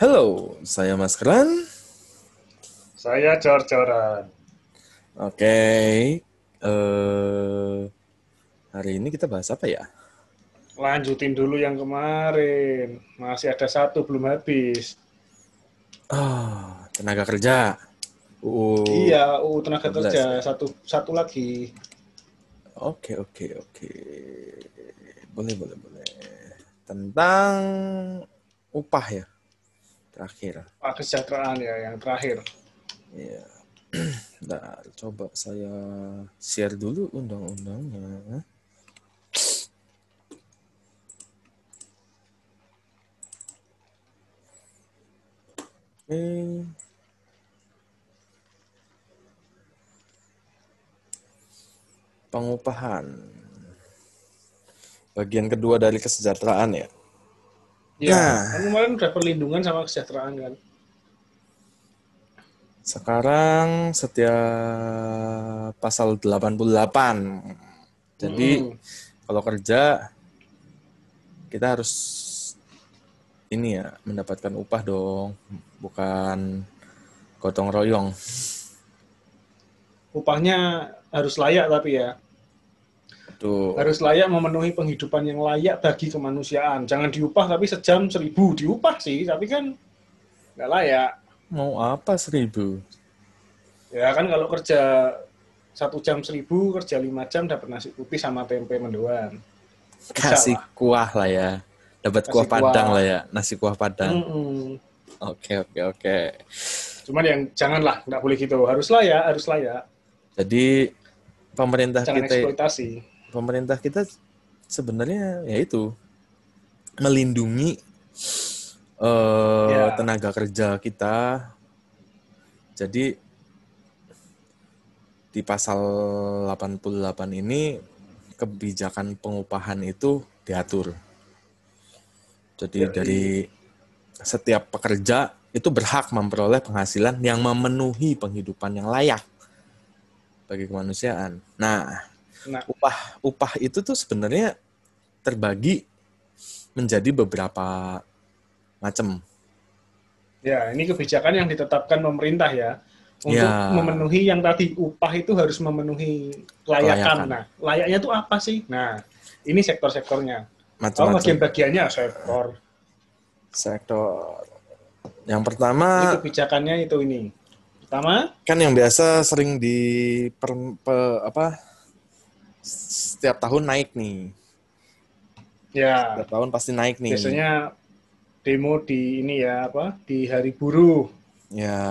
Halo, saya Mas Kran. Saya cor-coran. Oke, eh hari ini kita bahas apa ya? Lanjutin dulu yang kemarin. Masih ada satu belum habis. Ah, tenaga kerja. UU. Iya, UU tenaga 11 kerja ya. satu satu lagi. Oke, oke, oke. Boleh, boleh, boleh. Tentang upah ya. Terakhir. Pak kesejahteraan ya yang terakhir. Iya. Bentar, coba saya share dulu undang-undangnya. Oke. Pengupahan. Bagian kedua dari kesejahteraan ya. Iya. Nah. Kan kemarin udah perlindungan sama kesejahteraan kan. Sekarang setiap pasal 88. Jadi Mm-mm. kalau kerja kita harus ini ya mendapatkan upah dong, bukan gotong royong. upahnya harus layak tapi ya. Tuh. Harus layak memenuhi penghidupan yang layak bagi kemanusiaan. Jangan diupah tapi sejam seribu. Diupah sih, tapi kan nggak layak. Mau apa seribu? Ya kan kalau kerja satu jam seribu, kerja lima jam dapat nasi putih sama tempe mendoan. Kasih lah. kuah lah ya. Dapat Kasih kuah padang kuah. lah ya, nasi kuah padang. Mm-mm. Oke oke oke. Cuman yang janganlah, nggak boleh gitu. Harus layak, harus layak. Jadi pemerintah Jangan kita eksploitasi. Pemerintah kita sebenarnya ya itu melindungi eh, Ya. tenaga kerja kita. Jadi di pasal 88 ini kebijakan pengupahan itu diatur. Jadi Ya, dari setiap pekerja itu berhak memperoleh penghasilan yang memenuhi penghidupan yang layak bagi kemanusiaan. Nah, Nah, upah upah itu tuh sebenarnya terbagi menjadi beberapa macam. ya ini kebijakan yang ditetapkan pemerintah ya. Untuk Ya. memenuhi yang tadi upah itu harus memenuhi kelayakan. Kelayakan. Nah, layaknya itu apa sih? Nah, ini sektor-sektornya. Kalau Macam-macam bagian-bagiannya sektor. sektor. Yang Ini pertama kebijakannya itu ini. Pertama, kan yang biasa sering di per- pe- apa setiap tahun naik nih. ya Setiap tahun pasti naik nih. biasanya demo di ini ya apa di hari buruh Ya,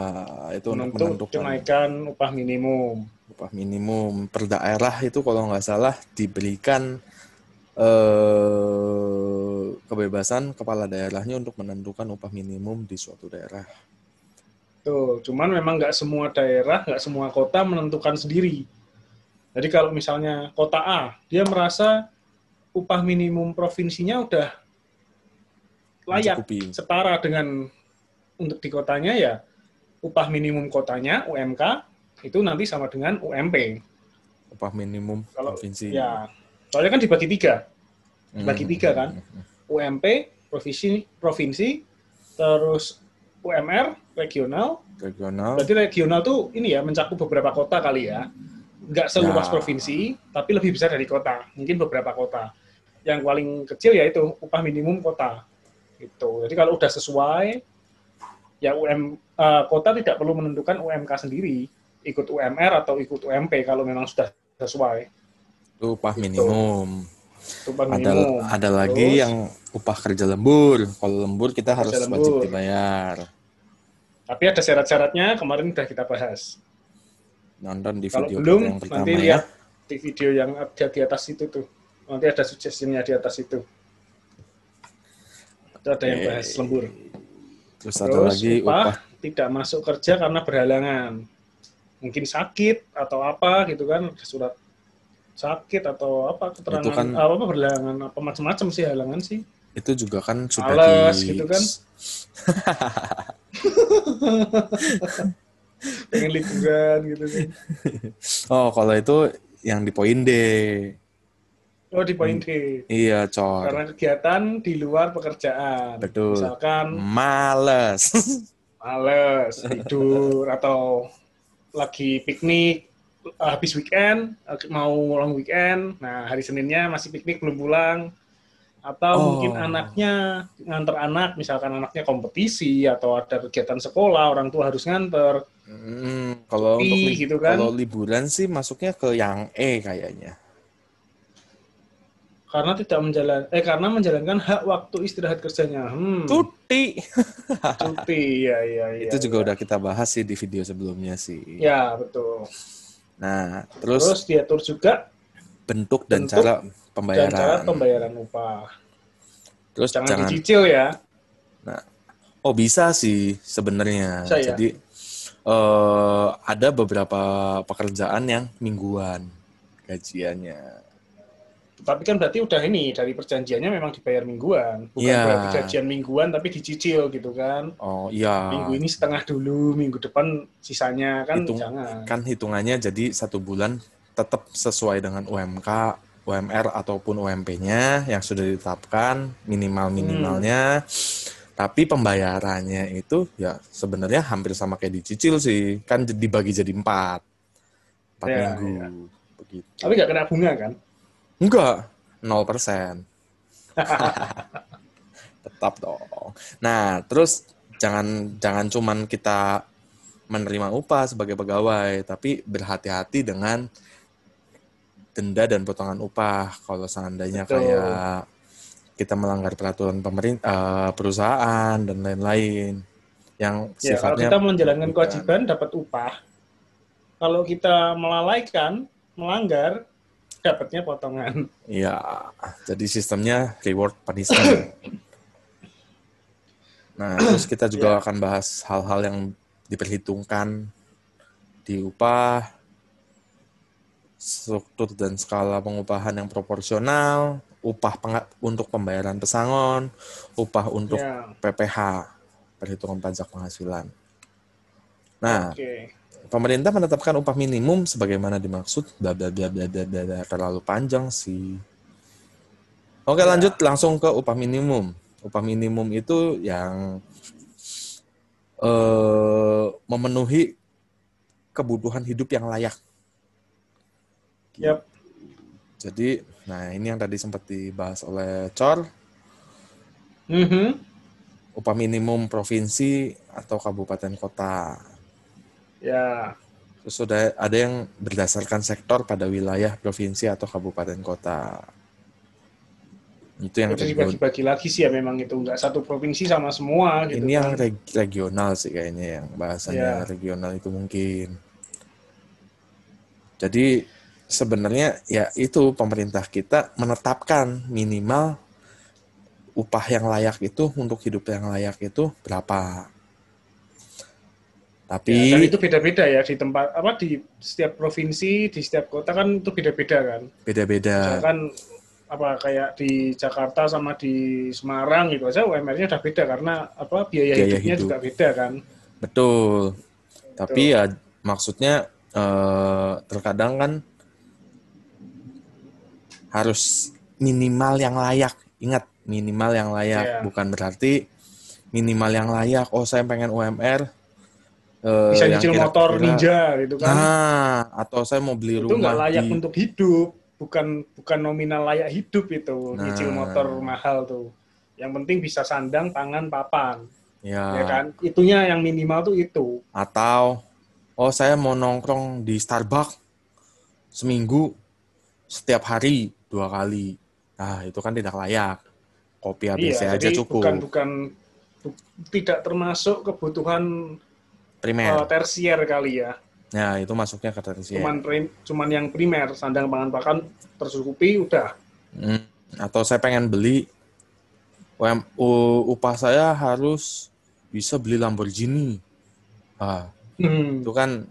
itu untuk menentukan kenaikan upah minimum. upah minimum per daerah itu kalau nggak salah diberikan eh, kebebasan kepala daerahnya untuk menentukan upah minimum di suatu daerah. Tuh, cuman memang nggak semua daerah, nggak semua kota menentukan sendiri. Jadi kalau misalnya kota A, dia merasa upah minimum provinsinya udah layak, Mencukupi. setara dengan untuk di kotanya ya upah minimum kotanya UMK itu nanti sama dengan UMP. upah minimum Kalau provinsi. ya, soalnya kan dibagi tiga, dibagi Hmm. tiga kan. UMP provinsi, provinsi, terus UMR regional, Regional. Berarti regional tuh ini ya mencakup beberapa kota kali ya. Nggak seluas Ya. provinsi, tapi lebih besar dari kota. Mungkin beberapa kota. Yang paling kecil yaitu upah minimum kota. Gitu. Jadi kalau udah sesuai, ya UM eh, kota tidak perlu menentukan UMK sendiri, ikut UMR atau ikut UMP kalau memang sudah sesuai. Itu upah Gitu. minimum. Itu upah Ada minimum. ada lagi Terus, yang upah kerja lembur. Kalau lembur kita harus Kerja wajib lembur. dibayar. Tapi ada syarat-syaratnya, kemarin udah kita bahas. Nonton di Kalau video belum, yang pertama nanti ya. lihat di video yang ada di atas itu tuh. Nanti ada suggestionnya di atas itu. Itu ada yang bahas lembur. Terus ada Terus lagi upah, upah tidak masuk kerja karena berhalangan. Mungkin sakit atau apa gitu kan, surat sakit atau apa keterangan Itu kan- apa, apa berhalangan apa macam-macam sih halangan sih. itu juga kan sudah Males di gitu kan. Pengen liburan gitu kan. Oh, kalau itu yang di poin D. Oh di poin D. Iya, cor. Karena kegiatan di luar pekerjaan. Betul. Misalkan Males. males tidur atau lagi piknik habis weekend mau long weekend nah hari seninnya masih piknik belum pulang atau Oh. mungkin anaknya nganter anak misalkan anaknya kompetisi atau ada kegiatan sekolah orang tua harus nganter Hmm, kalau Ih, untuk li- gitu kan. kalau liburan sih masuknya ke yang E kayaknya. karena tidak menjalan eh karena menjalankan hak waktu istirahat kerjanya hmm Cuti. cuti ya ya ya Itu juga ya. udah kita bahas sih di video sebelumnya sih. ya betul Nah, terus, terus, diatur juga bentuk dan bentuk cara dan cara pembayaran. pembayaran upah Terus jangan, jangan, dicicil ya oh bisa sih sebenarnya. Ya? Jadi eh, ada beberapa pekerjaan yang mingguan gajiannya. Tapi kan berarti udah ini dari perjanjiannya memang dibayar mingguan, bukan Iya. berarti gajian mingguan tapi dicicil gitu kan. Oh iya. Minggu ini setengah dulu, minggu depan sisanya kan Hitung- jangan. kan hitungannya jadi satu bulan tetap sesuai dengan UMK, UMR ataupun UMP-nya yang sudah ditetapkan minimal minimalnya. Tapi pembayarannya itu ya sebenarnya hampir sama kayak dicicil sih, kan dibagi jadi empat, empat Ya, minggu, begitu. Tapi nggak kena bunga kan? Enggak, 0 persen. Tetap dong. Nah, terus jangan jangan cuman kita menerima upah sebagai pegawai, tapi berhati-hati dengan denda dan potongan upah. Kalau seandainya Betul. kayak kita melanggar peraturan pemerintah, perusahaan dan lain-lain yang Ya, kalau sifatnya kita menjalankan bukan. kewajiban dapat upah. Kalau kita melalaikan, melanggar, dapatnya potongan. Iya, jadi sistemnya reward punishment. Nah, terus kita juga Iya. akan bahas hal-hal yang diperhitungkan di upah, struktur dan skala pengupahan yang proporsional, upah untuk pembayaran pesangon, upah untuk Ya, PPH, perhitungan pajak penghasilan. Nah, oke. pemerintah menetapkan upah minimum sebagaimana dimaksud bla bla bla bla bla bla, bla. terlalu panjang sih. Oke, Ya. lanjut langsung ke upah minimum. Upah minimum itu yang eh, memenuhi kebutuhan hidup yang layak. Yap. Jadi, nah ini yang tadi sempat dibahas oleh Cor, Mhm. upah minimum provinsi atau kabupaten kota. Ya, Terus sudah ada yang berdasarkan sektor pada wilayah provinsi atau kabupaten kota. Itu yang region- dibagi-bagi lagi sih ya memang itu nggak satu provinsi sama semua gitu. ini yang kan. reg- regional sih kayaknya yang bahasanya Ya. regional itu mungkin. Jadi sebenarnya ya itu pemerintah kita menetapkan minimal upah yang layak itu untuk hidup yang layak itu berapa. Tapi Ya, itu beda-beda ya di tempat apa di setiap provinsi, di setiap kota kan itu beda-beda kan. beda-beda. Misalkan apa kayak di Jakarta sama di Semarang gitu aja UMR-nya udah beda karena apa biaya, Biaya hidupnya hidup. juga beda kan. Betul. Tapi ya maksudnya eh, terkadang kan harus minimal yang layak. Ingat, minimal yang layak. Iya. Bukan berarti minimal yang layak. Oh, saya pengen UMR. eh, Bisa nyicil kira-kira- motor ninja gitu kan. Nah, atau saya mau beli itu rumah nggak layak di... untuk hidup, bukan bukan nominal layak hidup itu nyicil Nah. motor mahal tuh. Yang penting bisa sandang, pangan, papan, Ya, ya kan? Itunya yang minimal tuh itu. Atau, oh saya mau nongkrong di Starbucks seminggu setiap hari dua kali. Nah, itu kan tidak layak. Kopi ABC iya, aja cukup. bukan bukan bu- tidak termasuk kebutuhan Primer. eh, tersier kali ya. Nah, itu masuknya ke tersier. Cuman prim- cuman yang primer, sandang, pangan, pakan tercukupi udah. Hmm, Atau saya pengen beli UM, upah saya harus bisa beli Lamborghini. Ah, Hmm, itu kan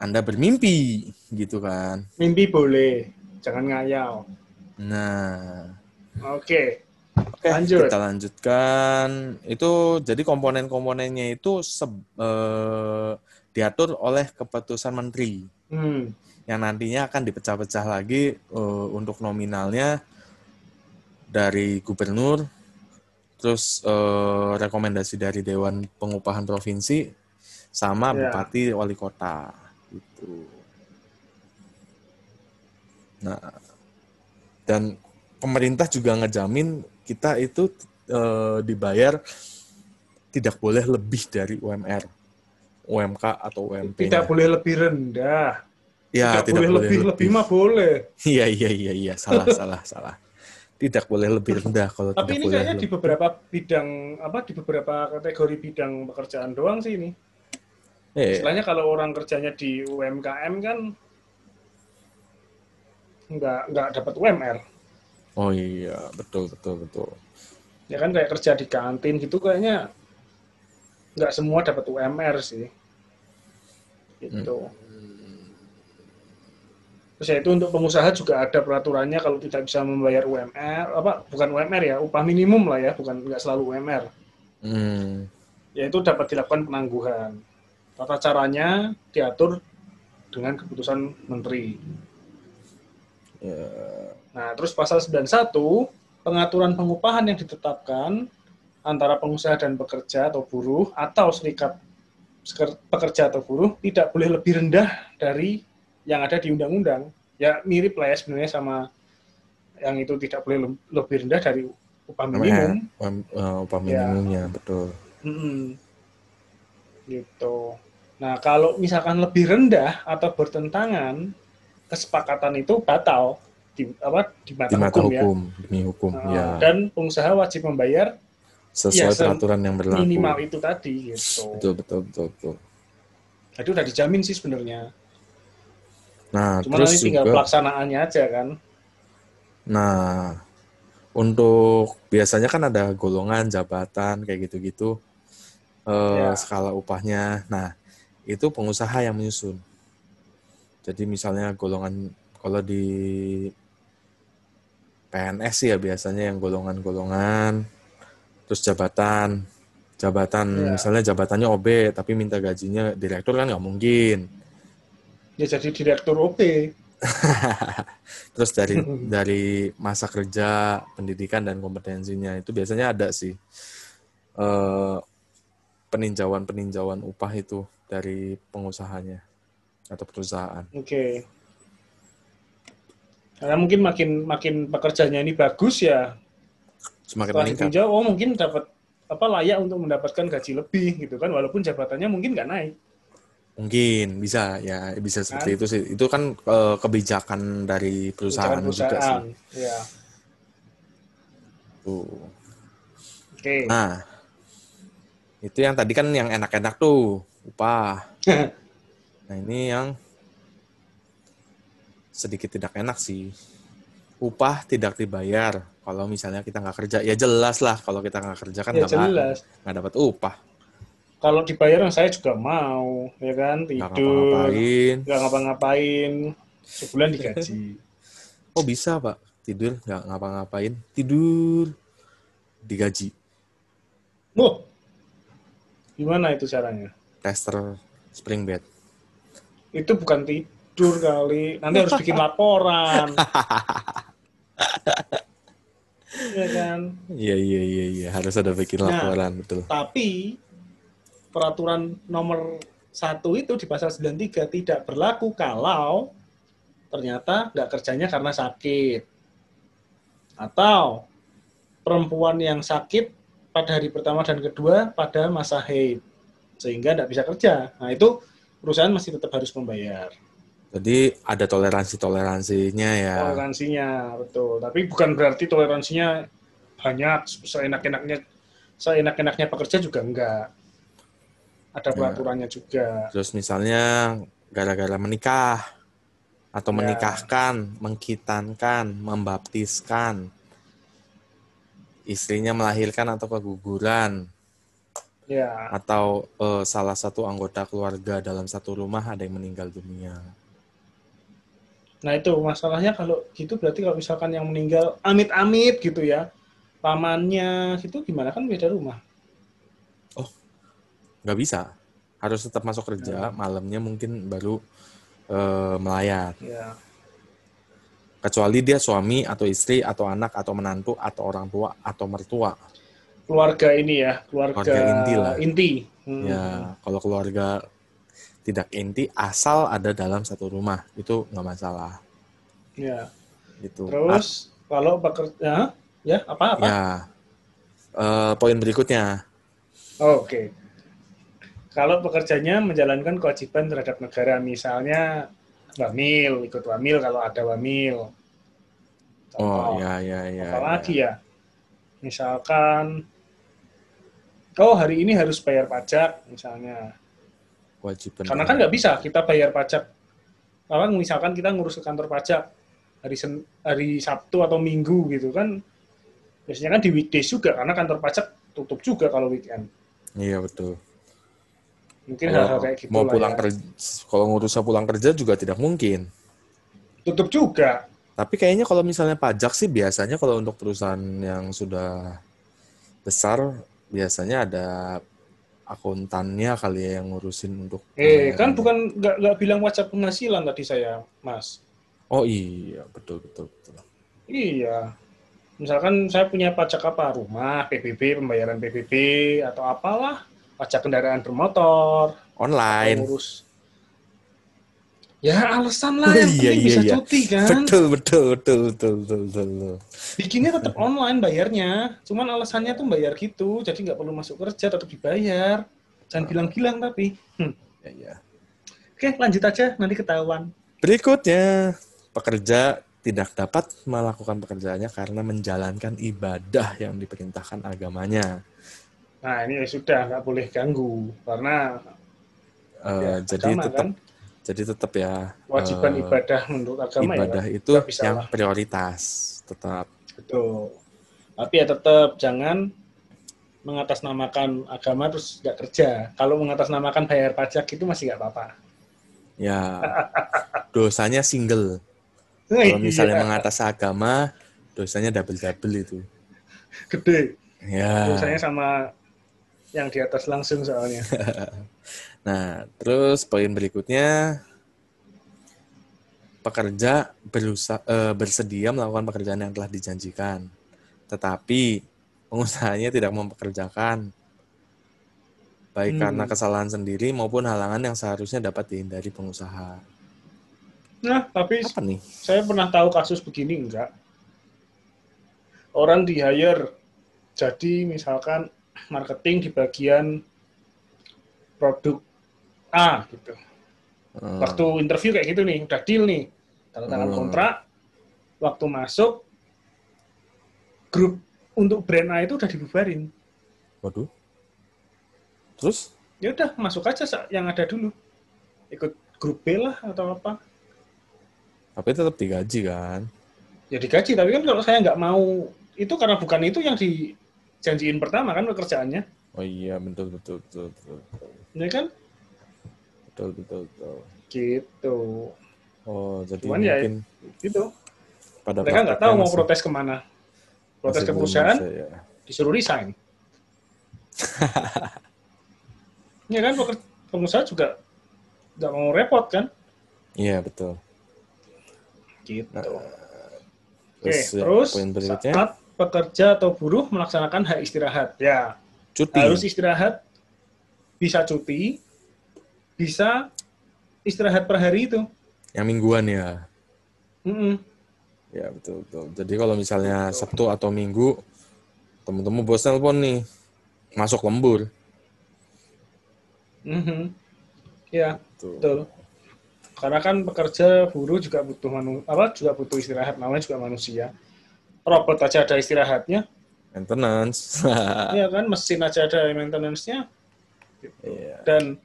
Anda bermimpi gitu kan. mimpi boleh, jangan ngayal. Nah, Oke, Oke, Lanjut. kita lanjutkan. Itu jadi komponen-komponennya itu se- eh, diatur oleh keputusan menteri Hmm. yang nantinya akan dipecah-pecah lagi eh, untuk nominalnya dari gubernur, terus eh, rekomendasi dari Dewan Pengupahan Provinsi, sama Ya. bupati wali kota gitu. Nah, dan pemerintah juga ngejamin kita itu eh, dibayar tidak boleh lebih dari UMR, UMK atau UMP. Tidak boleh lebih rendah. Ya, tidak, boleh lebih, lebih mah boleh. Iya, iya, iya, iya, salah, salah, salah. Tidak boleh lebih rendah kalau Tapi tidak ini boleh kayaknya di beberapa bidang apa di beberapa kategori bidang pekerjaan doang sih ini. Eh, Istilahnya kalau orang kerjanya di UMKM kan nggak nggak dapat UMR. oh iya, betul, betul, betul. Ya kan kayak kerja di kantin gitu kayaknya nggak semua dapat UMR sih. Gitu. Terus ya itu untuk pengusaha juga ada peraturannya kalau tidak bisa membayar UMR, apa bukan UMR ya, upah minimum lah ya, bukan nggak selalu UMR. Hmm, yaitu dapat dilakukan penangguhan. Tata caranya diatur dengan keputusan menteri. Ya, Nah, terus pasal 91, pengaturan pengupahan yang ditetapkan antara pengusaha dan pekerja atau buruh atau serikat pekerja atau buruh tidak boleh lebih rendah dari yang ada di undang-undang. Ya mirip lah ya sebenarnya sama yang itu tidak boleh le- lebih rendah dari upah minimum. UM- eh, upah Ya. minimumnya, betul. Mm-mm. Gitu. Nah, kalau misalkan lebih rendah atau bertentangan, kesepakatan itu batal di apa di mata, Di mata hukum, ya. hukum, demi hukum, Nah, ya. Dan pengusaha wajib membayar Sesuai ya, peraturan yang berlaku. minimal itu tadi gitu. Betul, betul, betul, betul. Jadi udah dijamin sih sebenarnya. Nah, Cuma terus nanti tinggal juga, pelaksanaannya aja kan. nah, untuk biasanya kan ada golongan, jabatan, kayak gitu-gitu, eh, Ya. skala upahnya. Nah, itu pengusaha yang menyusun. Jadi misalnya golongan, kalau di PNS sih ya biasanya yang golongan-golongan, terus jabatan, jabatan Ya. misalnya jabatannya OB tapi minta gajinya direktur kan nggak mungkin. Ya jadi direktur OP. Terus dari dari masa kerja, pendidikan dan kompetensinya itu biasanya ada sih eh, peninjauan-peninjauan upah itu dari pengusahanya atau perusahaan. Oke. Karena mungkin makin makin pekerjanya ini bagus ya, Semakin setelah meningkat. ditinjau, oh mungkin dapat apa layak untuk mendapatkan gaji lebih gitu kan, walaupun jabatannya mungkin nggak naik. Mungkin bisa ya bisa seperti Kan? itu sih. Itu kan eh, kebijakan dari perusahaan, juga sih. Ya. Tuh. Oke. Nah, itu yang tadi kan yang enak-enak tuh upah. Nah ini yang sedikit tidak enak sih. Upah tidak dibayar kalau misalnya kita nggak kerja. Ya jelas lah kalau kita nggak kerja kan ya nggak nggak dapat upah. Kalau dibayar saya juga mau, ya kan tidur, nggak ngapa-ngapain, sebulan digaji. Oh bisa pak tidur nggak ngapa-ngapain tidur digaji Wah, gimana itu caranya? tester spring bed. Itu bukan tidur kali, nanti harus bikin laporan. ya kan? Iya iya iya iya harus ada bikin Nah. laporan betul. Tapi peraturan nomor satu itu di pasal 93 tidak berlaku kalau ternyata nggak kerjanya karena sakit atau perempuan yang sakit pada hari pertama dan kedua pada masa haid sehingga tidak bisa kerja. Nah itu perusahaan masih tetap harus membayar Jadi ada toleransi toleransinya ya. toleransinya betul. Tapi bukan berarti toleransinya banyak seenak-enaknya seenak-enaknya pekerja juga enggak. Ada Ya. peraturannya juga. Terus misalnya gara-gara menikah atau Ya. menikahkan, mengkitankan, membaptiskan, istrinya melahirkan atau keguguran, Ya, atau eh, salah satu anggota keluarga dalam satu rumah ada yang meninggal dunia. nah itu masalahnya kalau gitu berarti kalau misalkan yang meninggal amit-amit gitu ya, pamannya gitu gimana kan beda rumah. Nggak bisa, harus tetap masuk kerja, malamnya mungkin baru eh, melayat. Ya. Kecuali dia suami atau istri atau anak atau menantu atau orang tua atau mertua. Keluarga ini ya, keluarga, Keluarga inti lah. inti. Hmm. Ya, kalau keluarga tidak inti asal ada dalam satu rumah itu nggak masalah. Ya. Gitu. Terus kalau bekerja, ya apa apa? Ya. Eh, poin berikutnya. Oh, Oke. Kalau pekerjanya menjalankan kewajiban terhadap negara, misalnya wamil, ikut wamil kalau ada wamil. Oh, ya ya ya. Apalagi ya? Misalkan, oh hari ini harus bayar pajak, misalnya. Kewajiban. Karena kan nggak bisa kita bayar pajak. Kalau misalkan kita ngurus ke kantor pajak hari Sen hari Sabtu atau Minggu gitu kan, biasanya kan di weekdays juga karena kantor pajak tutup juga kalau weekend. Iya betul. Mungkin Kalau hal-hal kayak gitu mau lah pulang ya. kerja, kalau ngurusnya pulang kerja juga tidak mungkin. Tutup juga. Tapi kayaknya kalau misalnya pajak sih biasanya kalau untuk perusahaan yang sudah besar biasanya ada akuntannya kali ya yang ngurusin untuk. Eh, kan bukan nggak nggak bilang wajib penghasilan tadi saya, Mas. Oh iya betul betul betul. Iya. Misalkan saya punya pajak apa? Rumah, PBB, pembayaran PBB, atau apalah. Pajak kendaraan bermotor, Online. ngurus. Ya alasan lah yang Iya, penting iya, bisa iya. cuti kan. Betul betul betul betul betul betul. betul. Bikinnya tetap online bayarnya. Cuman alasannya tuh bayar gitu. Jadi nggak perlu masuk kerja, tetap dibayar. Jangan bilang-bilang tapi. Hmm. Ya, ya. Oke, lanjut aja. Nanti ketahuan. Berikutnya, pekerja tidak dapat melakukan pekerjaannya karena menjalankan ibadah yang diperintahkan agamanya. Nah, ini sudah nggak boleh ganggu. Karena Eh, ya, jadi agama tetap kan. Jadi tetap ya Kewajiban eh, ibadah menurut agama ibadah ya. itu yang lah. prioritas tetap Betul. Tapi ya tetap jangan mengatasnamakan agama terus nggak kerja. Kalau mengatasnamakan bayar pajak itu masih nggak apa-apa. ya dosanya single kalau misalnya Iya, mengatas agama dosanya double double itu gede. ya Dosanya sama yang di atas langsung soalnya. nah terus poin berikutnya pekerja berusaha eh, bersedia melakukan pekerjaan yang telah dijanjikan tetapi pengusahanya tidak mempekerjakan baik Hmm. karena kesalahan sendiri maupun halangan yang seharusnya dapat dihindari pengusaha Nah, tapi apa nih saya pernah tahu kasus begini enggak? Orang di hire jadi misalkan marketing di bagian produk A gitu. Eh, Waktu interview kayak gitu nih, udah deal nih. Tanda tangan Hmm. kontrak, waktu masuk grup untuk brand A itu udah dibubarin. waduh terus Ya udah masuk aja yang ada dulu. Ikut grup B lah atau apa. tapi tetap digaji kan Ya digaji, tapi kan kalau saya nggak mau itu karena bukan itu yang dijanjiin pertama kan pekerjaannya. oh iya betul betul betul betul Ya kan? Betul betul, betul. Gitu. oh jadi Cuman ya, mungkin Gitu. pada Mereka nggak tahu prakteknya mau masih- protes ke mana. Protes masih ke perusahaan, bisa, ya. disuruh resign. ya kan pengusaha juga nggak mau repot kan? iya betul Gitu. Nah, Oke, terus, ya, terus berikutnya saat pekerja atau buruh melaksanakan hak istirahat. Ya, cuti harus istirahat, bisa cuti, bisa istirahat per hari itu. yang mingguan ya Mm-mm. ya betul betul jadi kalau misalnya sabtu atau minggu temu-temu bos telepon nih masuk lembur Mhm. Ya, tuh betul. Karena kan pekerja buruh juga butuh manu apa juga butuh istirahat, namanya juga manusia. Robot aja ada istirahatnya, maintenance ya kan mesin aja ada maintenance-nya Iya. dan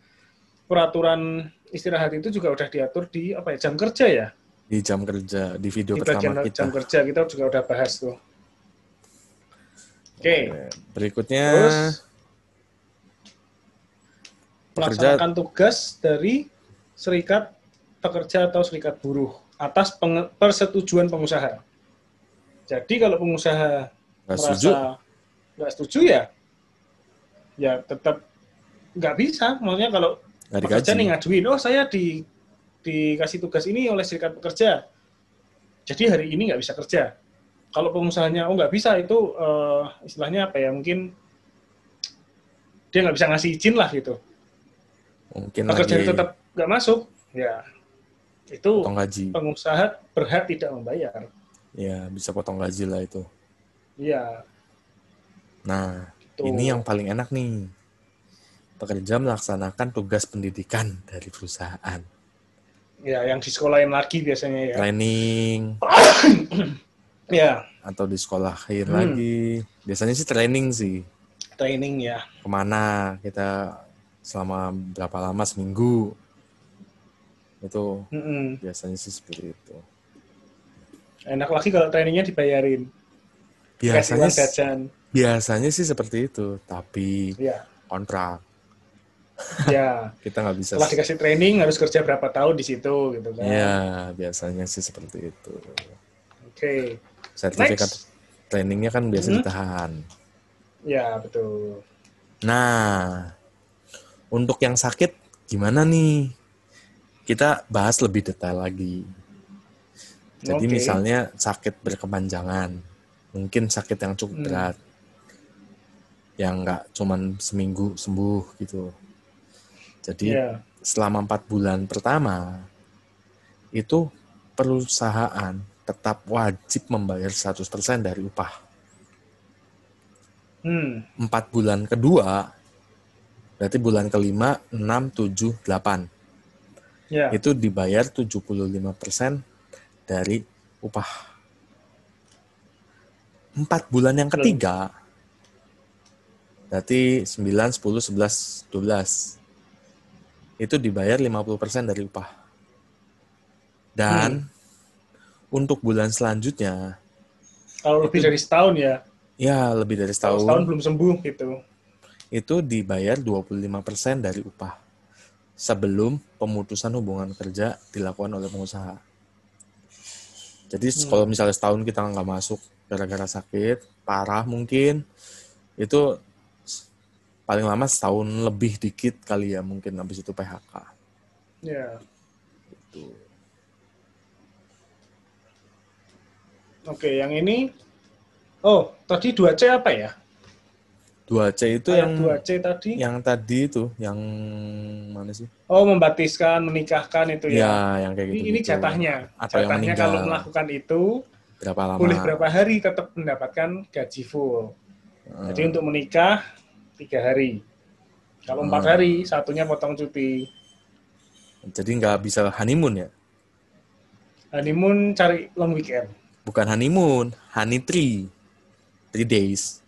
peraturan istirahat itu juga udah diatur di apa ya jam kerja ya di jam kerja di video di pertama kita jam kerja kita juga udah bahas tuh. Oke, Oke, berikutnya terus pekerja melaksanakan tugas dari serikat pekerja atau serikat buruh atas penge- persetujuan pengusaha. Jadi kalau pengusaha nggak setuju nggak setuju ya, ya tetap nggak bisa. Maksudnya kalau Nggak pekerja nih ngajuin, oh saya di dikasih tugas ini oleh serikat pekerja, jadi hari ini nggak bisa kerja. Kalau pengusahanya oh nggak bisa itu eh, istilahnya apa ya mungkin dia nggak bisa ngasih izin lah gitu. Mungkin Pekerja lagi tetap nggak masuk, ya itu potong gaji. pengusaha berhak tidak membayar. Ya, bisa potong gaji lah itu. Iya, Nah, Tuh. ini yang paling enak nih. Pekerja melaksanakan tugas pendidikan dari perusahaan. ya yang di sekolahin lagi biasanya ya. Training Ya, atau disekolahin Hmm. lagi. Biasanya sih training sih. training ya. Ke mana kita selama berapa lama seminggu. Itu Mm-mm. biasanya sih seperti itu. Enak lagi kalau trainingnya dibayarin. Biasanya jajan. biasanya sih seperti itu, tapi Ya, kontrak ya. kita nggak bisa. Setelah dikasih training harus kerja berapa tahun di situ gitu kan. Iya, biasanya sih seperti itu. Oke. Sertifikat Next. trainingnya kan biasa Hmm. ditahan. Ya, betul. Nah, untuk yang sakit gimana nih? Kita bahas lebih detail lagi. Jadi Oke. misalnya sakit berkepanjangan, mungkin sakit yang cukup Hmm. berat, yang nggak cuman seminggu sembuh gitu. Jadi Ya. selama empat bulan pertama itu perusahaan tetap wajib membayar 100% dari upah. Hmm. Empat bulan kedua, berarti bulan kelima, 6, 7, 8. Ya. Itu dibayar 75% dari upah. Empat bulan yang ketiga, berarti 9, 10, 11, 12. Itu dibayar 50% dari upah. Dan untuk bulan selanjutnya, Kalau lebih dari setahun ya. ya lebih dari setahun, setahun belum sembuh gitu. itu dibayar 25% dari upah sebelum pemutusan hubungan kerja dilakukan oleh pengusaha. Jadi Hmm. kalau misalnya setahun kita nggak masuk gara-gara sakit, parah mungkin, itu paling lama setahun lebih dikit kali ya mungkin habis itu PHK. Ya. Gitu. Oke, yang ini Oh, tadi 2C apa ya? 2C itu Ayat yang 2C tadi. yang tadi itu, yang mana sih? Oh, membaptiskan, menikahkan itu ya. Ya, yang kayak gitu. Ini, ini jatahnya. Atau yang jatahnya meninggal. kalau melakukan itu Berapa lama? boleh berapa hari tetap mendapatkan gaji full. Hmm. Jadi untuk menikah tiga hari. Kalau empat Hmm. hari, satunya potong cuti. Jadi nggak bisa honeymoon ya? Honeymoon cari long weekend. Bukan honeymoon, honey tree. Three days.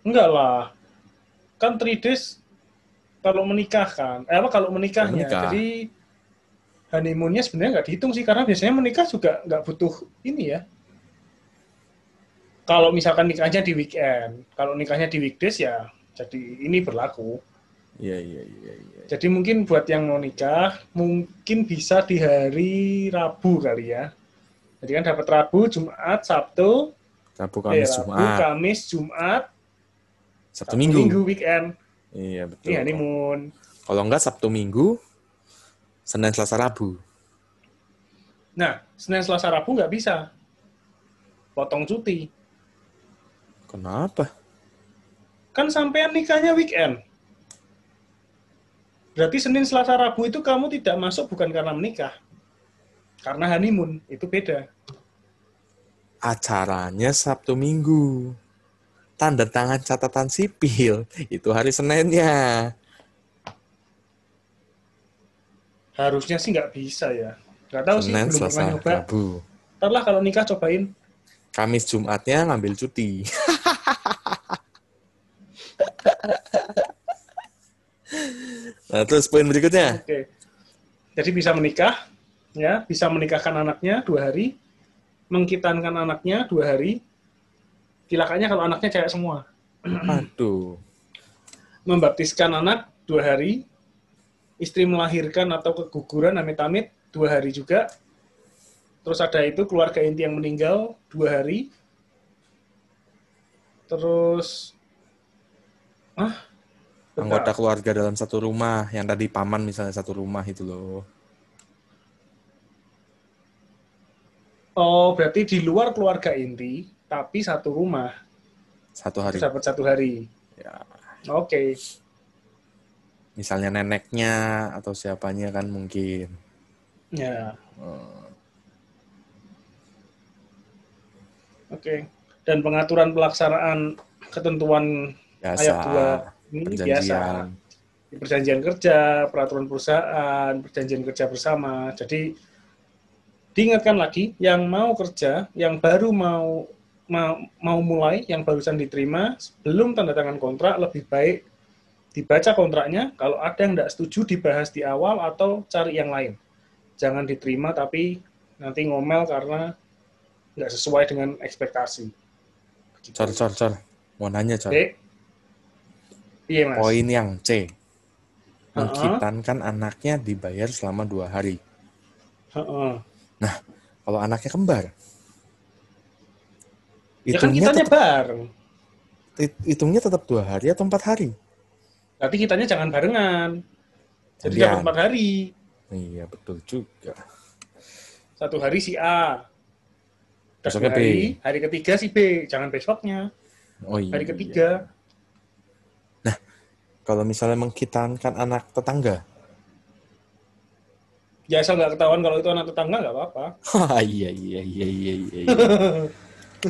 Enggak lah. Kan three days kalau menikah kan. Eh apa kalau menikahnya. Menikah. Jadi honeymoonnya sebenarnya nggak dihitung sih karena biasanya menikah juga nggak butuh ini ya. Kalau misalkan nikahnya di weekend, kalau nikahnya di weekdays ya jadi ini berlaku. Iya, iya, iya, iya. Jadi mungkin buat yang mau nikah, mungkin bisa di hari Rabu kali ya. Jadi kan dapat Rabu, Jumat, Sabtu, Rabu, eh, Kamis, Rabu, Jumat, Kamis, Jumat, Sabtu, Minggu. weekend. Iya, betul. Ini honeymoon. Kalau enggak Sabtu, Minggu, Senin, Selasa, Rabu. Nah, Senin, Selasa, Rabu nggak bisa. Potong cuti. Kenapa? Kan sampean nikahnya weekend. Berarti Senin, Selasa, Rabu itu kamu tidak masuk bukan karena menikah. Karena honeymoon, itu beda. Acaranya Sabtu, Minggu. Tanda tangan catatan sipil, itu hari Seninnya. Harusnya sih nggak bisa ya. Nggak tahu sih, Senin, belum pernah Selasa, nyoba. Rabu. Ntar lah kalau nikah cobain. Kamis, Jumatnya ngambil cuti. nah, terus poin berikutnya. Oke. Jadi bisa menikah, ya, bisa menikahkan anaknya dua hari, mengkitankan anaknya dua hari. Tilakannya kalau anaknya cewek semua. Aduh. Membaptiskan anak dua hari, istri melahirkan atau keguguran amit-amit dua hari juga. Terus ada itu keluarga inti yang meninggal dua hari. Terus, ah, anggota keluarga dalam satu rumah yang tadi paman misalnya satu rumah itu loh Oh, berarti di luar keluarga inti, tapi satu rumah. satu hari Dapat satu hari. ya Oke. misalnya neneknya atau siapanya kan mungkin Ya, Eh, oke. Dan pengaturan pelaksanaan ketentuan biasa ayat 2 ini biasa. perjanjian Di perjanjian kerja, peraturan perusahaan, perjanjian kerja bersama. Jadi diingatkan lagi yang mau kerja, yang baru mau mau, mau mulai, yang barusan diterima, sebelum tanda tangan kontrak lebih baik dibaca kontraknya. Kalau ada yang tidak setuju dibahas di awal atau cari yang lain. Jangan diterima tapi nanti ngomel karena nggak sesuai dengan ekspektasi. Cor cor cor mau nanya cor Oke. Iya mas. poin yang C mengkitankan anaknya dibayar selama dua hari Heeh. kalau anaknya kembar Ya kan hitungnya kitanya tetap, bareng. hit- hitungnya tetap dua hari atau empat hari Berarti kitanya jangan barengan. Jadi Gantian. dapat empat hari. iya betul juga Satu hari si A. Besoknya B. hari, hari ketiga si B. Jangan besoknya. oh iya Hari ketiga. Kalau misalnya mengkitankan anak tetangga Ya asal nggak ketahuan kalau itu anak tetangga nggak apa-apa. Iya iya iya iya iya. iya.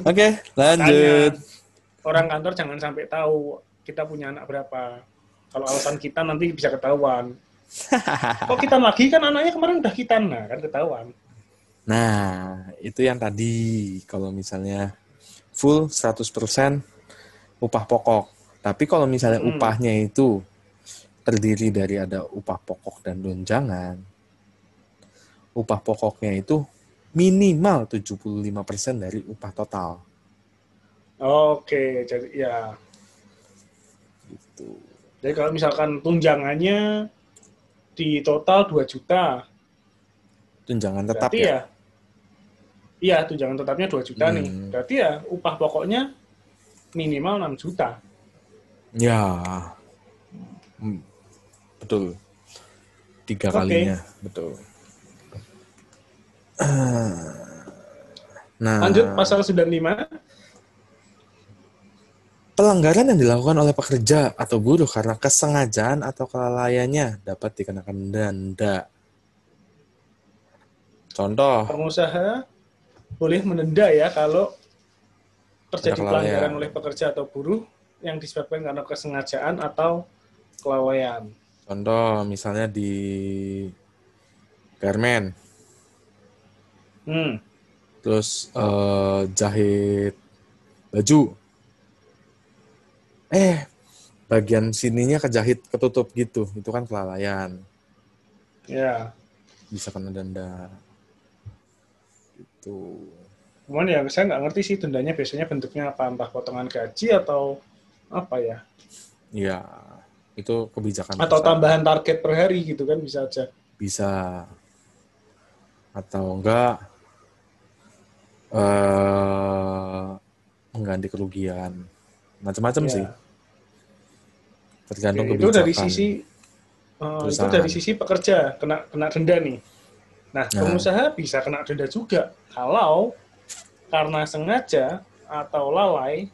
Oke, lanjut. Makanya, orang kantor jangan sampai tahu kita punya anak berapa. Kalau alasan kita nanti bisa ketahuan. Kok kita lagi kan anaknya kemarin udah kita nah kan ketahuan. Nah, itu yang tadi kalau misalnya full 100% upah pokok. Tapi kalau misalnya Hmm. upahnya itu terdiri dari ada upah pokok dan tunjangan, upah pokoknya itu minimal 75% dari upah total. Oke, jadi ya. Gitu. Jadi kalau misalkan tunjangannya di total 2 juta, Tunjangan tetap berarti ya. ya. Iya, tunjangan tetapnya 2 juta nih. Hmm. Berarti ya upah pokoknya minimal 6 juta. Ya. Hmm, Betul. Tiga Oke. kalinya, betul. Nah, Lanjut pasal 95. pelanggaran yang dilakukan oleh pekerja atau buruh karena kesengajaan atau kelalaiannya dapat dikenakan denda. Contoh, Pengusaha boleh menenda ya kalau terjadi pelanggaran oleh pekerja atau buruh yang disebabkan karena kesengajaan atau kelalaian. contoh misalnya di garmen, Hmm. terus eh, jahit baju, eh bagian sininya kejahit ketutup gitu, itu kan kelalaian, Ya. bisa kena denda. Gitu. Cuman ya saya nggak ngerti sih dendanya biasanya bentuknya apa, entah potongan gaji atau apa ya, Ya, itu kebijakan atau perusahaan. tambahan target per hari gitu kan bisa aja. bisa atau enggak eh mengganti kerugian macam-macam Ya. sih tergantung Oke, itu kebijakan dari sisi eh, itu dari sisi pekerja kena kena denda nih. Nah, Nah. pengusaha bisa kena denda juga kalau karena sengaja atau lalai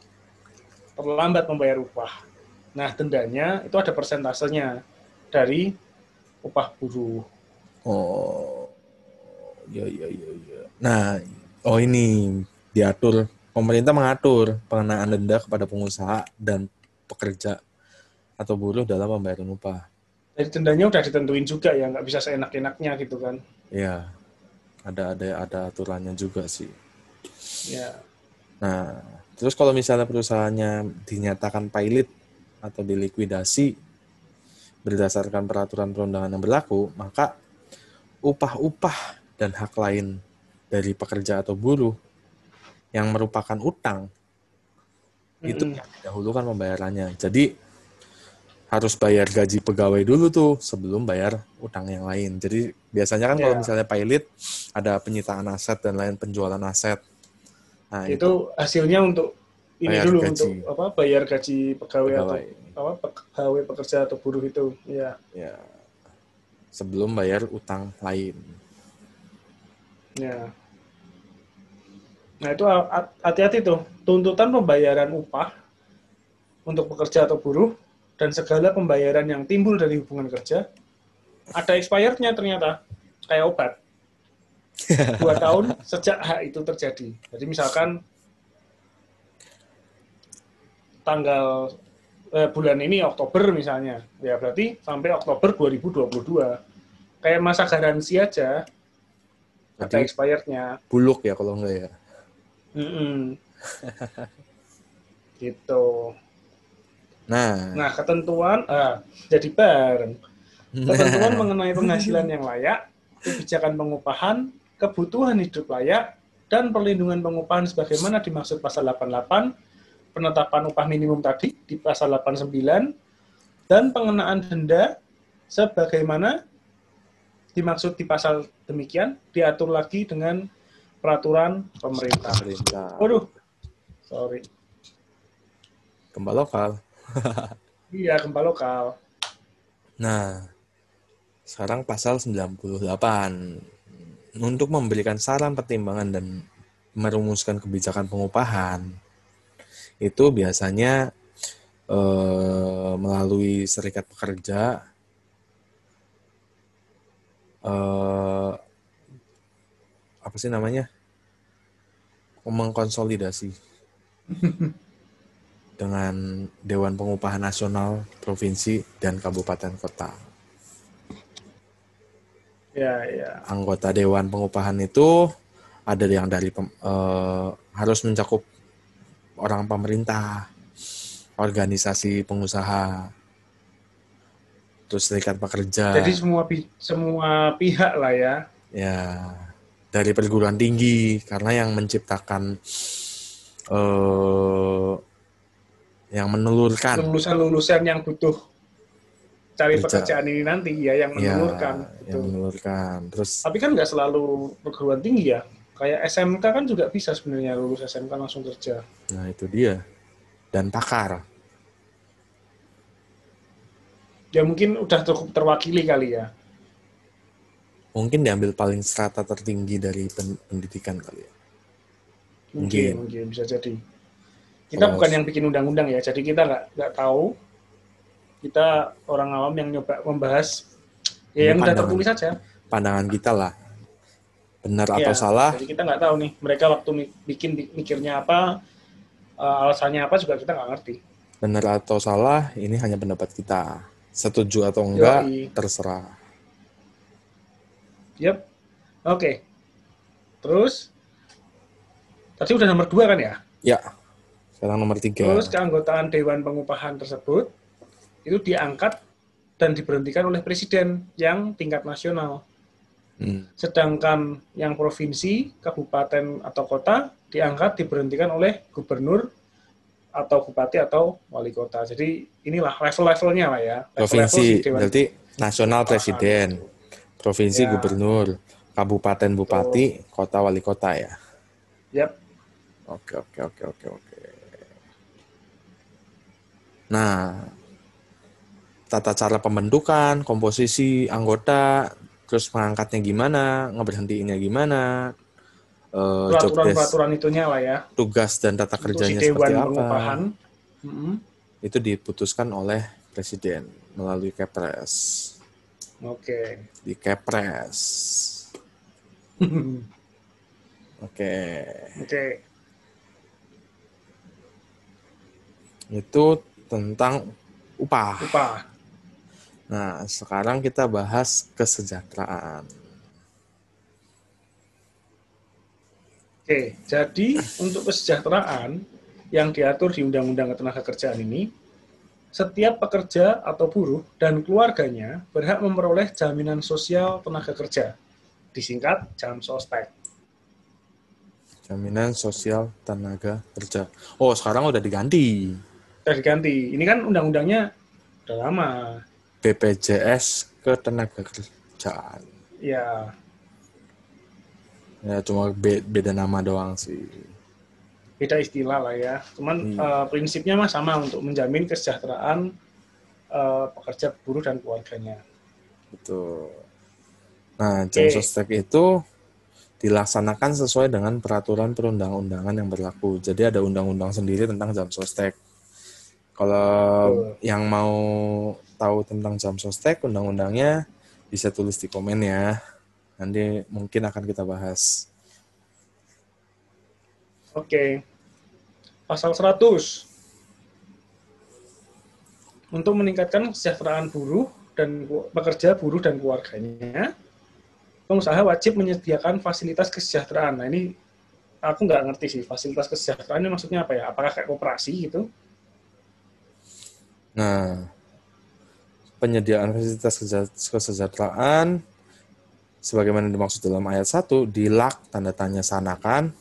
terlambat membayar upah. Nah, dendanya itu ada persentasenya dari upah buruh. oh ya ya ya ya nah oh ini diatur pemerintah mengatur pengenaan denda kepada pengusaha dan pekerja atau buruh dalam pembayaran upah Jadi dendanya udah ditentuin juga ya, nggak bisa seenak-enaknya gitu kan. ya ada ada ada aturannya juga sih Ya. Nah, terus kalau misalnya perusahaannya dinyatakan pilot atau dilikuidasi berdasarkan peraturan perundangan yang berlaku, maka upah-upah dan hak lain dari pekerja atau buruh yang merupakan utang itu Mm-mm. yang didahulukan pembayarannya. Jadi harus bayar gaji pegawai dulu tuh sebelum bayar utang yang lain. Jadi biasanya kan kalau Ya. misalnya pilot ada penyitaan aset dan lain penjualan aset. Nah, itu hasilnya untuk ini dulu gaji. untuk apa bayar gaji pegawai, Pegawai. atau apa pe- HW pekerja atau buruh itu. Ya. Ya. Sebelum bayar utang lain. Ya. Nah itu ha- hati-hati tuh tuntutan pembayaran upah untuk pekerja atau buruh dan segala pembayaran yang timbul dari hubungan kerja ada expirednya ternyata kayak obat dua tahun sejak hak itu terjadi. Jadi misalkan tanggal eh, bulan ini Oktober misalnya, ya berarti sampai Oktober 2022. Kayak masa garansi aja ada expirednya. buluk ya kalau enggak ya. Mm-mm. gitu. Nah, Nah, ketentuan ah, jadi bareng. Ketentuan mengenai penghasilan yang layak, kebijakan pengupahan, kebutuhan hidup layak, dan perlindungan pengupahan sebagaimana dimaksud pasal 88, penetapan upah minimum tadi di pasal 89, dan pengenaan denda sebagaimana dimaksud di pasal demikian diatur lagi dengan peraturan pemerintah. pemerintah Waduh, sorry. gempa lokal. Iya, gempa lokal. Nah, sekarang pasal 98 untuk memberikan saran pertimbangan dan merumuskan kebijakan pengupahan itu biasanya eh, melalui serikat pekerja eh, apa sih namanya mengkonsolidasi dengan Dewan Pengupahan Nasional provinsi dan kabupaten kota. Ya, ya. Anggota Dewan Pengupahan itu ada yang dari pem- eh, harus mencakup orang pemerintah, organisasi pengusaha, terus serikat pekerja, Jadi semua pi- semua pihak lah ya. ya dari perguruan tinggi karena yang menciptakan eh yang menelurkan Lulusan-lulusan yang butuh cari Kerja. pekerjaan ini nanti ya yang ya menelurkan. gitu. yang menelurkan terus Tapi kan nggak selalu perguruan tinggi ya. Kayak SMK kan juga bisa sebenarnya lulus SMK langsung kerja. nah itu dia dan pakar Ya mungkin udah cukup terwakili kali ya. mungkin diambil paling strata tertinggi dari pen- pendidikan kali ya Mungkin, Mungkin. mungkin bisa jadi. Kita Kalau- bukan yang bikin undang-undang ya, jadi kita nggak nggak tahu. Kita orang awam yang nyoba membahas ya yang udah tertulis saja. pandangan kita lah benar Iya, atau salah Jadi kita nggak tahu nih mereka waktu bikin mikirnya apa, eh, alasannya apa juga kita nggak ngerti. benar atau salah ini hanya pendapat kita setuju atau enggak Yoi. terserah Yep. Oke. Terus tadi udah nomor dua kan ya? ya sekarang nomor tiga Terus keanggotaan Dewan Pengupahan tersebut itu diangkat dan diberhentikan oleh presiden yang tingkat nasional. Hmm. Sedangkan yang provinsi, kabupaten atau kota diangkat diberhentikan oleh gubernur atau bupati atau wali kota. Jadi inilah level-levelnya lah ya. Level-level provinsi berarti nasional presiden provinsi Ya. gubernur kabupaten bupati kota wali kota ya Yap. oke oke oke oke oke nah tata cara pembentukan komposisi anggota terus mengangkatnya gimana ngeberhentiinnya gimana eh, Peraturan-peraturan itunya lah ya. tugas dan tata si kerjanya Dewan seperti apa Pengupahan. Mm-mm. itu diputuskan oleh presiden melalui kepres Oke. di kepres oke Oke. itu tentang upah Upah. Nah sekarang kita bahas kesejahteraan Oke, jadi untuk kesejahteraan yang diatur di Undang-Undang Ketenagakerjaan ini, setiap pekerja atau buruh dan keluarganya berhak memperoleh jaminan sosial tenaga kerja, disingkat JAMSOSTEK. jaminan sosial tenaga kerja oh sekarang udah diganti Sudah diganti. Ini kan undang-undangnya udah lama. BPJS ketenaga kerjaan Ya, ya cuma be- beda nama doang sih beda istilah lah ya. Cuman Hmm. eh, prinsipnya mah sama untuk menjamin kesejahteraan uh, pekerja buruh dan keluarganya. Betul. Nah, jam Oke. sostek itu dilaksanakan sesuai dengan peraturan perundang-undangan yang berlaku. Jadi ada undang-undang sendiri tentang jam sostek. Kalau yang mau tahu tentang jam sostek, undang-undangnya bisa tulis di komen ya. Nanti mungkin akan kita bahas. Oke. Pasal 100. Untuk meningkatkan kesejahteraan buruh dan pekerja buruh dan keluarganya, pengusaha wajib menyediakan fasilitas kesejahteraan. Nah ini aku nggak ngerti sih fasilitas kesejahteraan ini maksudnya apa ya? Apakah kayak koperasi gitu? Nah, penyediaan fasilitas keseja- kesejahteraan sebagaimana dimaksud dalam ayat 1 dilak tanda tanya sanakan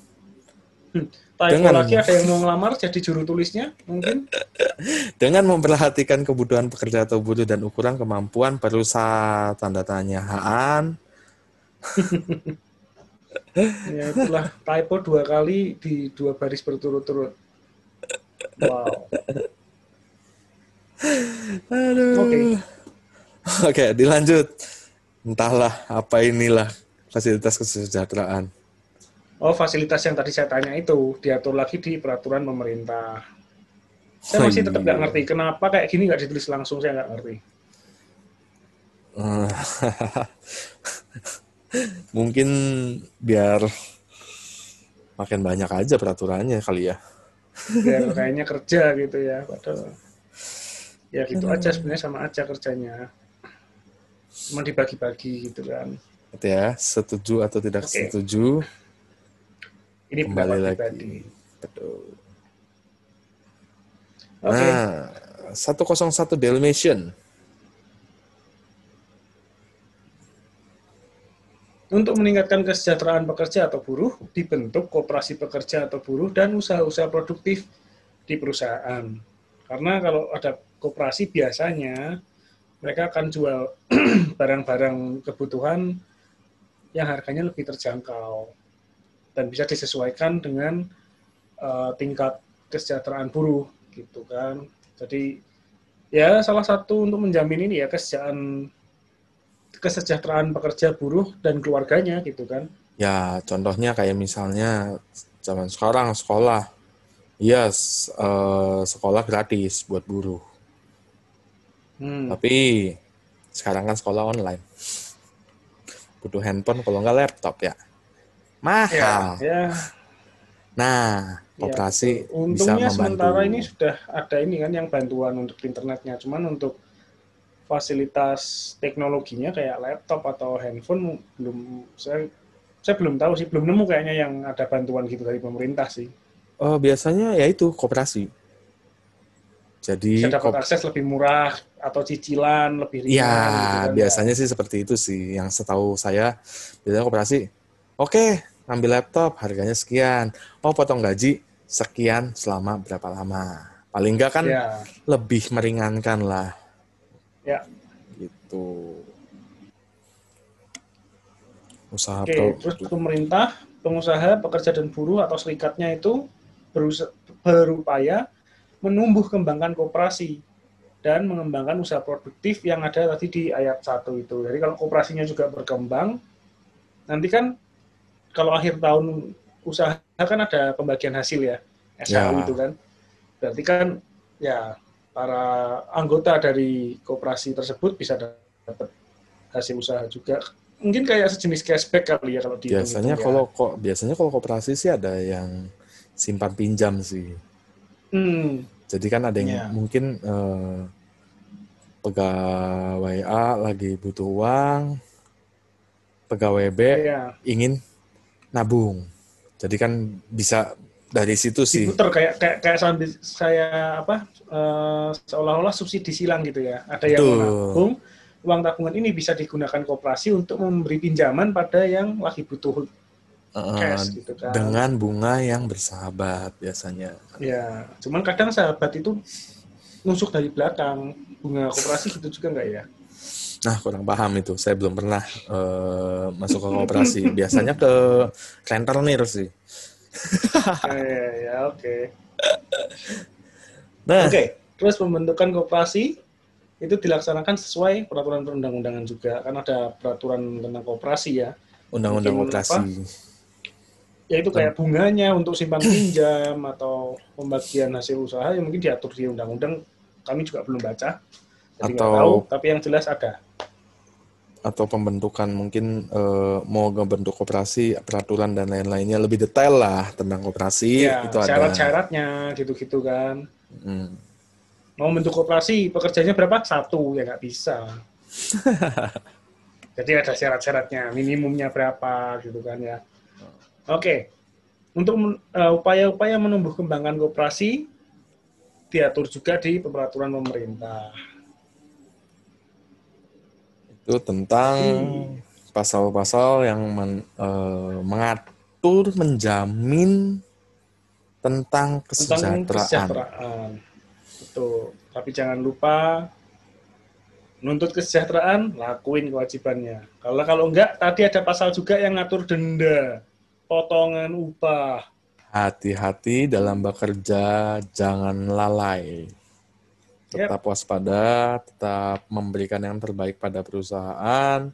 Typo Dengan- lagi ada yang mau ngelamar jadi juru tulisnya mungkin? dengan memperhatikan kebutuhan pekerja atau buruh dan ukuran kemampuan perusahaan tanda tanya haan Ya itulah typo dua kali di dua baris berturut-turut. Wow. Aduh. Oke. Oke, dilanjut. Entahlah apa inilah fasilitas kesejahteraan. Oh, fasilitas yang tadi saya tanya itu diatur lagi di peraturan pemerintah. Saya Oh, masih tetap nggak iya. ngerti kenapa kayak gini nggak ditulis langsung saya nggak ngerti. Mungkin biar makin banyak aja peraturannya kali ya. Biar kayaknya kerja gitu ya. Padahal ya gitu aja sebenarnya sama aja kerjanya. Cuma dibagi-bagi gitu kan. Ya, setuju atau tidak Oke. setuju Ini kembali lagi. pribadi. Betul. Oke. Nah, 101 Dalmatian. Untuk meningkatkan kesejahteraan pekerja atau buruh, dibentuk koperasi pekerja atau buruh dan usaha-usaha produktif di perusahaan. Karena kalau ada koperasi biasanya mereka akan jual barang-barang kebutuhan yang harganya lebih terjangkau dan bisa disesuaikan dengan eh, tingkat kesejahteraan buruh gitu kan. Jadi ya salah satu untuk menjamin ini ya kesejahteraan kesejahteraan pekerja buruh dan keluarganya gitu kan. Ya, contohnya kayak misalnya zaman sekarang sekolah. Iya, s- eh, sekolah gratis buat buruh. Hmm. Tapi sekarang kan sekolah online. Butuh handphone kalau nggak laptop ya. Ya, Mahal. ya, Nah, ya, koperasi betul. bisa Untungnya membantu. sementara ini sudah ada ini kan yang bantuan untuk internetnya. Cuman untuk fasilitas teknologinya kayak laptop atau handphone belum saya saya belum tahu sih, belum nemu kayaknya yang ada bantuan gitu dari pemerintah sih. Oh, biasanya ya itu koperasi. Jadi Bisa dapat akses lebih murah atau cicilan lebih ringan ya gitu kan. biasanya sih seperti itu sih. Yang setahu saya biasanya koperasi. Oke, ngambil laptop harganya sekian. Oh, potong gaji sekian selama berapa lama. Paling nggak kan Ya, lebih meringankan lah ya. gitu. Usaha Oke, pro- terus pemerintah, pengusaha, pekerja dan buruh atau serikatnya itu berusa- berupaya menumbuh kembangkan koperasi dan mengembangkan usaha produktif yang ada tadi di ayat 1 itu. Jadi kalau koperasinya juga berkembang, nanti kan kalau akhir tahun usaha kan ada pembagian hasil ya, SHU Ya. itu kan. Berarti kan ya para anggota dari koperasi tersebut bisa dapat hasil usaha juga. Mungkin kayak sejenis cashback kali ya kalau di biasanya kalau kok biasanya kalau koperasi sih ada yang simpan pinjam sih. Hmm, Jadi kan ada yang Iya. mungkin eh, pegawai A lagi butuh uang, pegawai B ya ingin nabung. Jadi kan bisa dari situ sih. diputer kayak kayak kayak sambil saya apa eh, seolah-olah subsidi silang gitu ya. Ada yang Betul. menabung, uang tabungan ini bisa digunakan koperasi untuk memberi pinjaman pada yang lagi butuh Eh, cash gitu kan. dengan bunga yang bersahabat biasanya. Ya, cuman kadang sahabat itu nusuk dari belakang. Bunga koperasi gitu juga nggak ya? Nah, kurang paham itu. Saya belum pernah eh, masuk ke koperasi. Biasanya ke rentenir sih. ya, ya, ya, oke. Nah, Oke, terus pembentukan koperasi itu dilaksanakan sesuai peraturan perundang-undangan juga kan ada peraturan tentang kooperasi ya Undang-undang Mungkin operasi. yaitu kayak bunganya untuk simpan pinjam atau pembagian hasil usaha yang mungkin diatur di undang-undang. Kami juga belum baca jadi Atau- tahu. Tapi yang jelas ada. Atau pembentukan mungkin eh, mau ngebentuk koperasi peraturan dan lain-lainnya. Lebih detail lah tentang koperasi ya itu ada. syarat-syaratnya gitu-gitu kan. Hmm. mau bentuk koperasi pekerjanya berapa? Satu ya nggak bisa. Jadi ada syarat-syaratnya minimumnya berapa gitu kan ya oke. Untuk men- eh, upaya-upaya menumbuh kembangkan koperasi diatur juga di peraturan pemerintah. Itu tentang Hmm. pasal-pasal yang men- eh, mengatur menjamin tentang tentang kesejahteraan. kesejahteraan. Betul. Tapi jangan lupa menuntut kesejahteraan lakuin kewajibannya. Kalau kalau enggak tadi ada pasal juga yang ngatur denda potongan upah. Hati-hati dalam bekerja jangan lalai. Tetap waspada tetap memberikan yang terbaik pada perusahaan.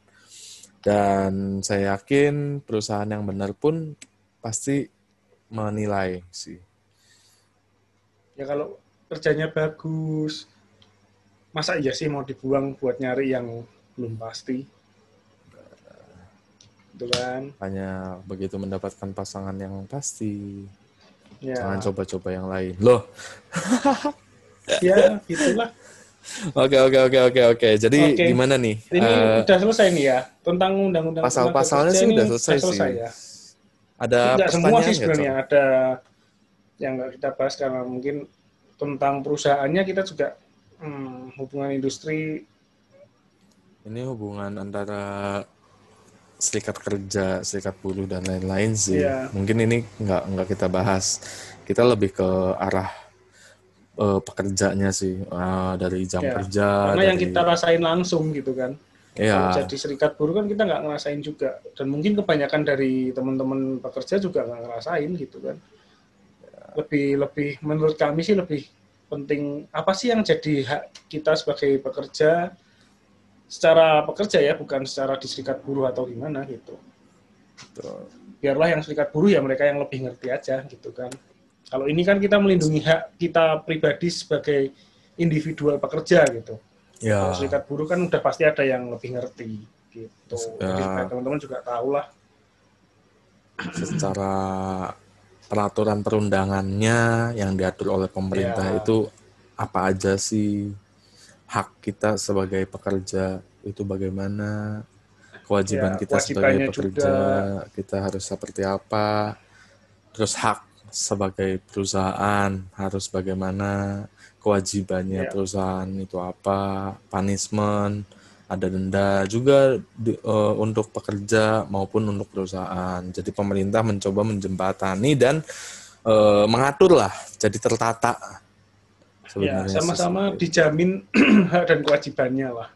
Dan saya yakin perusahaan yang benar pun pasti menilai sih. Ya kalau kerjanya bagus masa iya sih mau dibuang buat nyari yang belum pasti itu kan. Hanya begitu mendapatkan pasangan yang pasti. Ya. Jangan coba-coba yang lain. Loh. Ya gitulah. Oke oke oke oke oke. Jadi Oke. gimana nih? Ini Eh, udah selesai nih ya? Tentang undang-undang pasal-pasalnya sih udah ini selesai, sih. ya? Ada Enggak semua sih sebenarnya. Cok? ada yang nggak kita bahas karena mungkin tentang perusahaannya kita juga hmm, hubungan industri. Ini hubungan antara serikat kerja, serikat buruh dan lain-lain sih. Iya. Mungkin ini nggak nggak kita bahas. Kita lebih ke arah eh, pekerjanya sih Eh, dari jam Ya, kerja. karena yang dari- kita rasain langsung gitu kan. Iya. Kalau jadi serikat buruh kan kita nggak ngerasain juga dan mungkin kebanyakan dari teman-teman pekerja juga nggak ngerasain gitu kan. Lebih lebih menurut kami sih lebih penting apa sih yang jadi hak kita sebagai pekerja secara pekerja ya bukan secara di serikat buruh atau gimana gitu. Betul. biarlah yang serikat buruh ya mereka yang lebih ngerti aja gitu kan. Kalau ini kan kita melindungi hak kita pribadi sebagai individual pekerja gitu. Ya. Kalau serikat buruh kan udah pasti ada yang lebih ngerti gitu. Ya. Teman-teman juga tahu lah. secara peraturan perundangannya yang diatur oleh pemerintah Ya. itu apa aja sih hak kita sebagai pekerja itu bagaimana kewajiban Ya, kita sebagai pekerja kita harus seperti apa terus hak sebagai perusahaan harus bagaimana kewajibannya Ya. perusahaan itu apa punishment ada denda juga di- eh, untuk pekerja maupun untuk perusahaan. Jadi pemerintah mencoba menjembatani dan eh, mengatur lah, jadi tertata. Ya, Sebenarnya sama-sama dijamin hak dan kewajibannya lah.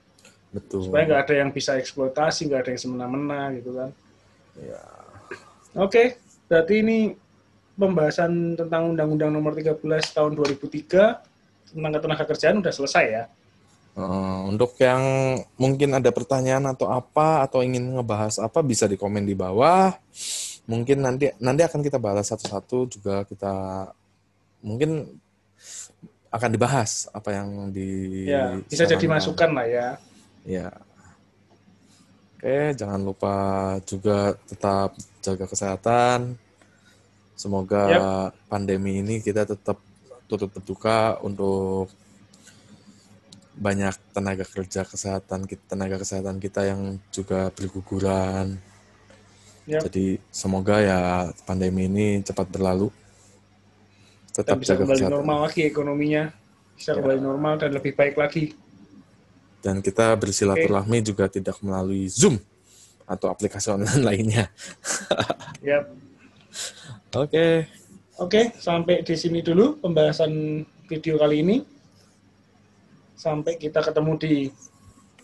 betul. Supaya nggak ada yang bisa eksploitasi, nggak ada yang semena-mena gitu kan. Ya. Oke, berarti ini pembahasan tentang Undang-Undang Nomor 13 Tahun 2003 tentang ketenagakerjaan udah selesai ya. Eh, untuk yang mungkin ada pertanyaan atau apa atau ingin ngebahas apa bisa di komen di bawah. Mungkin nanti nanti akan kita balas satu-satu juga kita mungkin akan dibahas apa yang di Ya, bisa jadi masukan lah ya. Ya. Oke, jangan lupa juga tetap jaga kesehatan. Semoga Yap. pandemi ini kita tetap turut berduka untuk banyak tenaga kerja kesehatan kita, tenaga kesehatan kita yang juga berguguran. Yap. Jadi semoga ya pandemi ini cepat berlalu. Tetap bisa jaga kembali kesehatan. normal lagi ekonominya. Bisa kembali normal dan lebih baik lagi. Dan kita bersilaturahmi juga tidak melalui Zoom atau aplikasi online lainnya. Yap. Oke. Oke, sampai di sini dulu pembahasan video kali ini. Sampai kita ketemu di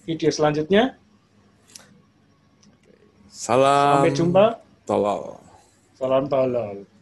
video selanjutnya. Salam. Sampai jumpa. Tolol. Salam tolol.